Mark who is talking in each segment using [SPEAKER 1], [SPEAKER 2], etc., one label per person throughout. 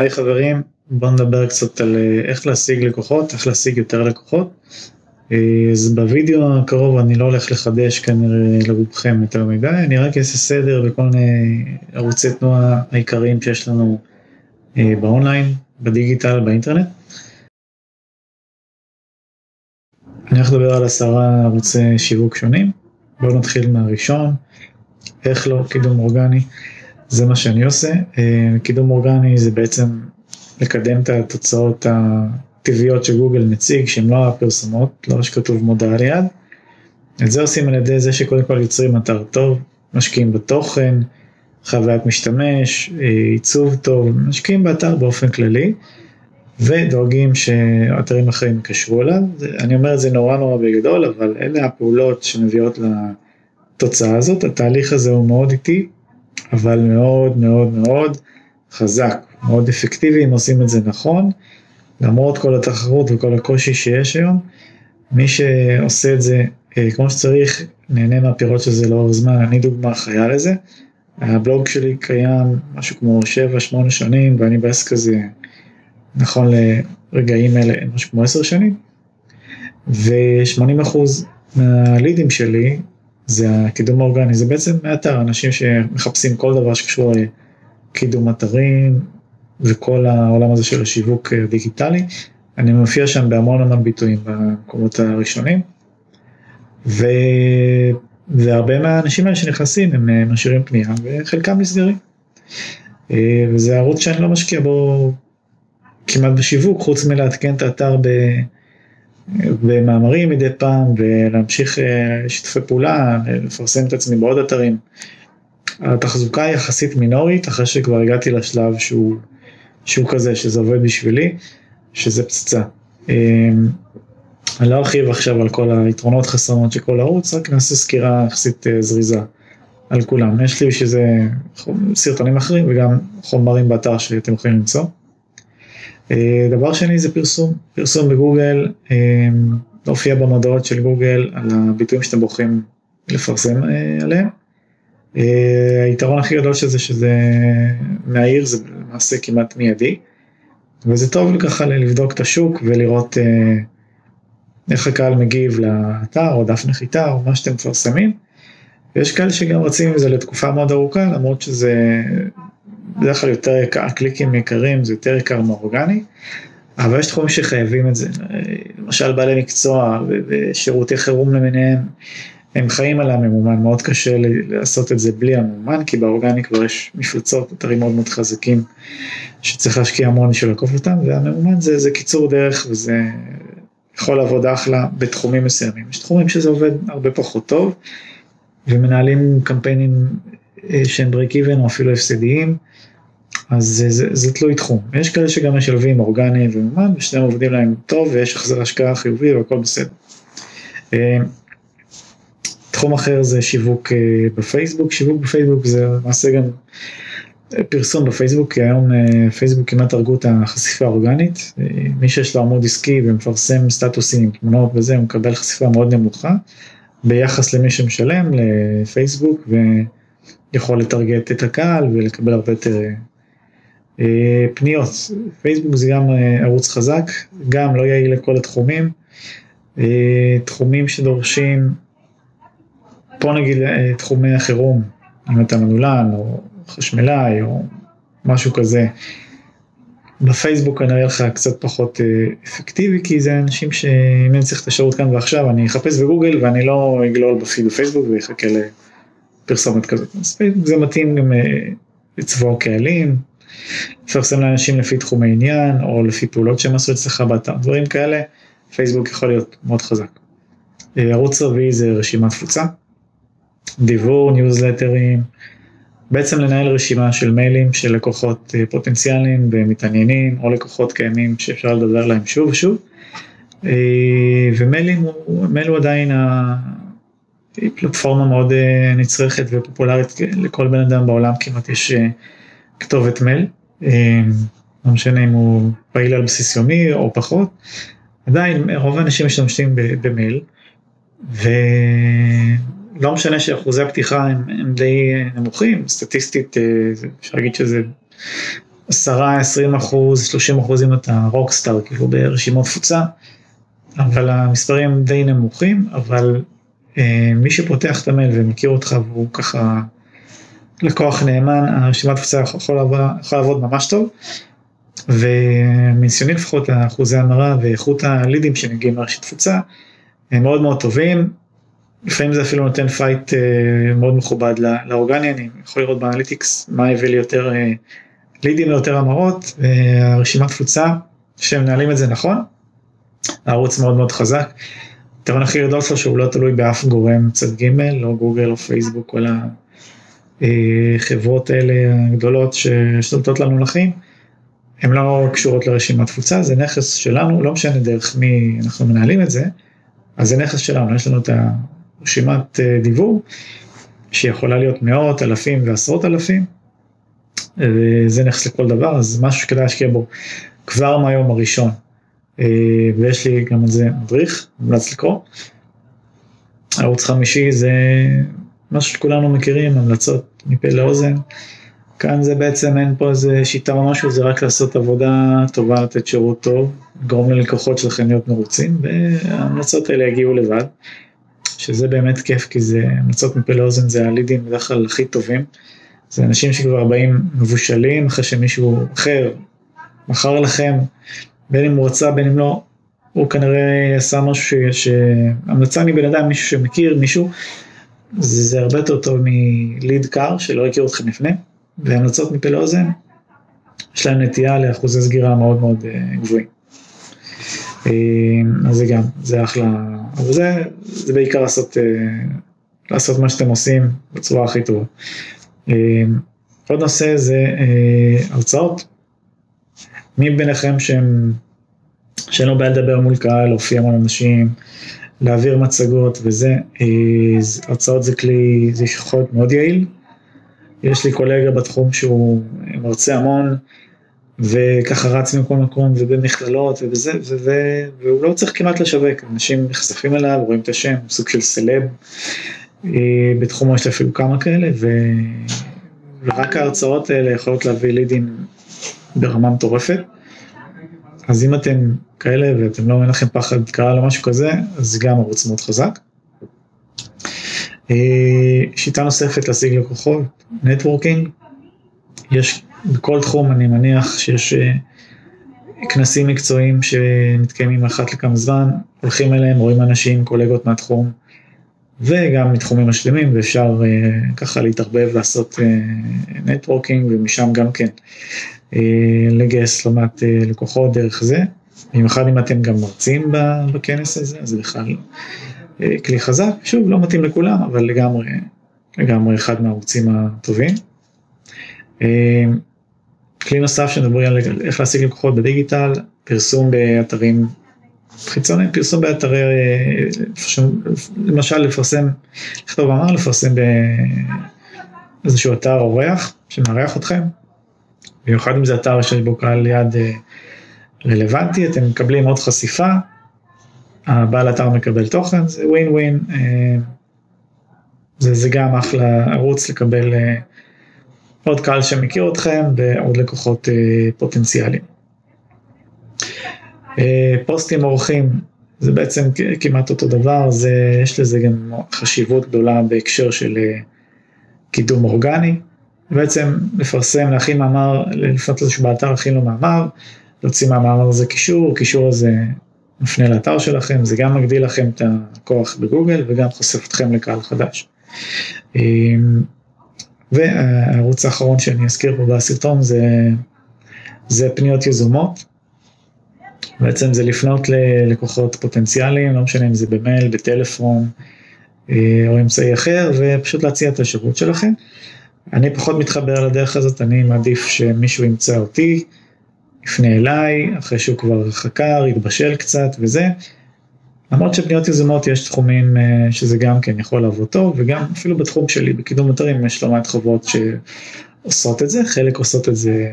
[SPEAKER 1] היי חברים, בואו נדבר קצת על אה, איך להשיג לקוחות, איך להשיג יותר לקוחות. אה, אז בווידאו הקרוב אני לא הולך לחדש כנראה לרובכם יותר מדי, אני רק אעשה סדר בכל מיני ערוצי תנועה העיקריים שיש לנו אה, באונליין, בדיגיטל, באינטרנט. אני הולך לדבר על עשרה ערוצי שיווק שונים, בואו נתחיל מהראשון, איך לא קידום אורגני. זה מה שאני עושה. אה, קידום אורגני זה בעצם לקדם את התוצאות הטבעיות שגוגל מציג, שהן לא הפרסומות, לא שכתוב מודעה ליד. את זה עושים על ידי זה שקודם כל יוצרים אתר טוב, משקיעים בתוכן, חוויית משתמש, אה, עיצוב טוב, משקיעים באתר באופן כללי, ודואגים שאתרים אחרים יקשרו אליו. אני אומר את זה נורא נורא בגדול, אבל אלה הפעולות שמביאות לתוצאה הזאת. התהליך הזה הוא מאוד איטי, אבל מאוד מאוד מאוד חזק, מאוד אפקטיבי אם עושים את זה נכון, למרות כל התחרות וכל הקושי שיש היום, מי שעושה את זה אה, כמו שצריך, נהנה מהפירות של זה לאורך זמן, אני דוגמה חיה לזה. הבלוג שלי קיים משהו כמו 7-8 שנים ואני בעסק הזה נכון לרגעים אלה משהו כמו 10 שנים. ו-80% מהלידים שלי זה הקידום האורגני, זה בעצם מאתר, אנשים שמחפשים כל דבר שקשור לקידום אתרים וכל העולם הזה של השיווק הדיגיטלי. אני מופיע שם בהמון המון ביטויים במקומות הראשונים. ו... והרבה מהאנשים האלה שנכנסים הם אה, משאירים פנייה וחלקם נסגרים. אה, וזה ערוץ שאני לא משקיע בו כמעט בשיווק, חוץ מלעדכן את האתר ב... במאמרים מדי פעם ולהמשיך אה, שיתופי פעולה, לפרסם את עצמי בעוד אתרים. התחזוקה היא יחסית מינורית אחרי שכבר הגעתי לשלב שהוא, שהוא כזה, שזה עובד בשבילי, שזה פצצה. אה, אני לא ארחיב עכשיו על כל היתרונות חסרונות של כל ערוץ, רק נעשה סקירה יחסית אה, זריזה על כולם. יש לי בשביל זה סרטונים אחרים וגם חומרים באתר שאתם יכולים למצוא. אה, דבר שני זה פרסום, פרסום בגוגל, אה, להופיע במודעות של גוגל על הביטויים שאתם בוחרים לפרסם אה, עליהם. היתרון הכי גדול של זה שזה מהעיר זה למעשה כמעט מיידי וזה טוב ככה לבדוק את השוק ולראות איך הקהל מגיב לאתר או דף נחיתה או מה שאתם מפרסמים. ויש כאלה שגם רצים עם זה לתקופה מאוד ארוכה למרות שזה בדרך כלל יותר יקר, הקליקים יקרים, זה יותר יקר מאורגני, אבל יש תחומים שחייבים את זה, למשל בעלי מקצוע ושירותי חירום למיניהם, הם חיים על הממומן, מאוד קשה לעשות את זה בלי הממומן, כי באורגני כבר יש מפלצות, אתרים מאוד מאוד חזקים, שצריך להשקיע המון בשביל לעקוף אותם, והממומן זה, זה קיצור דרך וזה יכול לעבוד אחלה בתחומים מסוימים. יש תחומים שזה עובד הרבה פחות טוב, ומנהלים קמפיינים שהם break even או אפילו הפסדיים, אז זה, זה, זה תלוי תחום. יש כאלה שגם משלבים אורגני וממן, ושניהם עובדים להם טוב ויש החזר השקעה חיובי והכל בסדר. אה, תחום אחר זה שיווק אה, בפייסבוק, שיווק בפייסבוק זה למעשה גם פרסום בפייסבוק, כי היום פייסבוק כמעט הרגו את החשיפה האורגנית, מי שיש לו עמוד עסקי ומפרסם סטטוסים, תמונות וזה, הוא מקבל חשיפה מאוד נמוכה ביחס למי שמשלם לפייסבוק ויכול לטרגט את הקהל ולקבל הרבה יותר אה, פניות, פייסבוק זה גם אה, ערוץ חזק, גם לא יעיל לכל התחומים, אה, תחומים שדורשים, פה נגיד תחומי החירום, אם אתה מנולן או חשמלאי או משהו כזה, בפייסבוק כנראה לך קצת פחות אפקטיבי, כי זה אנשים שאם אני צריך את השירות כאן ועכשיו, אני אחפש בגוגל ואני לא אגלול בפייסבוק ויחכה לפרסומת כזאת. אז זה מתאים גם לצבוע קהלים, לפרסם לאנשים לפי תחומי עניין, או לפי פעולות שהם עשו אצלך באתר, דברים כאלה, פייסבוק יכול להיות מאוד חזק. אה, ערוץ רביעי זה רשימת תפוצה, דיבור, ניוזלטרים, בעצם לנהל רשימה של מיילים של לקוחות אה, פוטנציאליים ומתעניינים, או לקוחות קיימים שאפשר לדבר להם שוב ושוב. אה, ומיילים הוא, מייל עדיין פלטפורמה מאוד נצרכת ופופולרית לכל בן אדם בעולם, כמעט יש כתובת מייל, אה, לא משנה אם הוא פעיל על בסיס יומי או פחות, עדיין רוב האנשים משתמשים במייל, ולא משנה שאחוזי הפתיחה הם, הם די נמוכים, סטטיסטית אה, אפשר להגיד שזה 10-20 אחוז, 30 אחוז אם אתה רוקסטאר, כאילו ברשימות תפוצה, אבל המספרים די נמוכים, אבל אה, מי שפותח את המייל ומכיר אותך והוא ככה לקוח נאמן, הרשימת תפוצה יכול יכול לעבוד ממש טוב. ומניסיוני לפחות אחוזי המרה ואיכות הלידים שמגיעים לרשימת תפוצה הם מאוד מאוד טובים. לפעמים זה אפילו נותן פייט אה, מאוד מכובד לאורגני, אני יכול לראות ב analytics מה הביא לי יותר אה, לידים ליותר המרות, והרשימת תפוצה כשמנהלים את זה נכון, הערוץ מאוד מאוד חזק. היתרון הכי גדול שלו שהוא לא תלוי באף גורם צד ג', לא גוגל או פייסבוק, כל החברות האלה הגדולות ששולטות לנו לחיים. הן לא קשורות לרשימת תפוצה, זה נכס שלנו, לא משנה דרך מי אנחנו מנהלים את זה, אז זה נכס שלנו, יש לנו את הרשימת אה, דיבור, שיכולה להיות מאות, אלפים ועשרות אלפים, וזה נכס לכל דבר, אז משהו שכדאי להשקיע בו כבר מהיום הראשון, אה, ויש לי גם על זה מדריך, מומלץ לקרוא. ערוץ חמישי זה משהו שכולנו מכירים, המלצות מפה לאוזן. כאן זה בעצם אין פה איזה שיטה או משהו, זה רק לעשות עבודה טובה, לתת שירות טוב, לגרום ללקוחות שלכם להיות מרוצים, וההמלצות האלה יגיעו לבד, שזה באמת כיף, כי זה המלצות מפה לאוזן, זה הלידים בדרך כלל הכי טובים. זה אנשים שכבר באים מבושלים, אחרי שמישהו אחר מכר לכם, בין אם הוא רצה, בין אם לא, הוא כנראה עשה משהו שהמלצה מבן אדם, מישהו שמכיר, מישהו, זה, זה הרבה יותר טוב מליד קר שלא הכיר אתכם לפני. והמלצות מפה לאוזן, יש להם נטייה לאחוזי סגירה מאוד מאוד אה, גבוהים. אה, אז זה גם, זה אחלה, אבל זה, זה בעיקר לעשות, אה, לעשות מה שאתם עושים בצורה הכי טובה. עוד נושא זה הרצאות. מי ביניכם שהם, שאין לו בעיה לדבר מול קהל, להופיע מול אנשים, להעביר מצגות וזה, הרצאות זה כלי, זה יכול להיות מאוד יעיל. יש לי קולגה בתחום שהוא מרצה המון, וככה רץ ממקום למקום ובמכללות ובזה, ו- ו- והוא לא צריך כמעט לשווק, אנשים נחשפים אליו, רואים את השם, סוג של סלב, אה, בתחומו יש אפילו כמה כאלה, ורק ההרצאות האלה יכולות להביא לידים ברמה מטורפת. אז אם אתם כאלה ואתם לא, אין לכם פחד קהל או משהו כזה, אז גם ערוץ מאוד חזק. אה, שיטה נוספת להשיג לקוחות, נטוורקינג, יש בכל תחום אני מניח שיש אה, כנסים מקצועיים שמתקיימים אחת לכמה זמן, הולכים אליהם, רואים אנשים, קולגות מהתחום, וגם מתחומים משלימים, ואפשר uh, ככה להתערבב, לעשות נטוורקינג, ומשם גם כן לגייס לא מעט uh, לקוחות דרך זה. במיוחד אם אתם גם מרצים בכנס הזה, אז בכלל אה, כלי חזק, שוב, לא מתאים לכולם, אבל לגמרי, לגמרי אחד מהערוצים הטובים. אה, כלי נוסף שנדברים על איך להשיג לקוחות בדיגיטל, פרסום באתרים חיצוניים, פרסום באתרי, אה, למשל לפרסם, לכתוב מאמר, לפרסם באיזשהו אתר אורח שמארח אתכם, במיוחד אם זה אתר שיש בו קהל יד רלוונטי, אתם מקבלים עוד חשיפה, הבעל אתר מקבל תוכן, זה ווין ווין, אה, זה, זה גם אחלה ערוץ לקבל אה, עוד קהל שמכיר אתכם ועוד לקוחות אה, פוטנציאליים. פוסטים אורחים, זה בעצם כמעט אותו דבר, זה, יש לזה גם חשיבות גדולה בהקשר של קידום אורגני. בעצם לפרסם, להכין מאמר, לפנות איזשהו באתר, להכין לו מאמר, להוציא מהמאמר הזה קישור, קישור הזה מפנה לאתר שלכם, זה גם מגדיל לכם את הכוח בגוגל וגם חושף אתכם לקהל חדש. אמ, והערוץ האחרון שאני אזכיר פה בסרטון זה, זה פניות יזומות. בעצם זה לפנות ללקוחות פוטנציאליים, לא משנה אם זה במייל, בטלפון אה, או אמצעי אחר, ופשוט להציע את השירות שלכם. אני פחות מתחבר לדרך הזאת, אני מעדיף שמישהו ימצא אותי, יפנה אליי, אחרי שהוא כבר חקר, התבשל קצת וזה. למרות שפניות יזומות יש תחומים אה, שזה גם כן יכול לעבוד טוב, וגם אפילו בתחום שלי, בקידום אתרים, יש לא מעט חברות שעושות את זה, חלק עושות את זה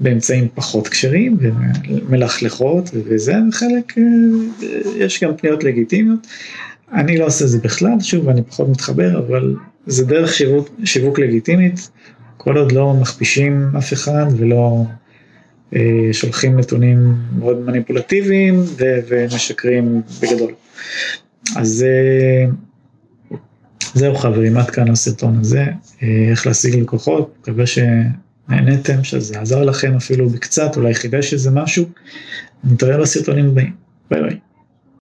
[SPEAKER 1] באמצעים פחות כשרים ומלכלכות וזה, וחלק אה, יש גם פניות לגיטימיות. אני לא עושה זה בכלל, שוב, אני פחות מתחבר, אבל זה דרך שיווק, שיווק לגיטימית, כל עוד לא מכפישים אף אחד ולא שולחים נתונים מאוד מניפולטיביים ומשקרים בגדול. אז זהו חברים, עד כאן הסרטון הזה, איך להשיג לקוחות, מקווה שנהנתם, שזה עזר לכם אפילו בקצת, אולי חידש איזה משהו, נתראה בסרטונים הבאים, ביי ביי.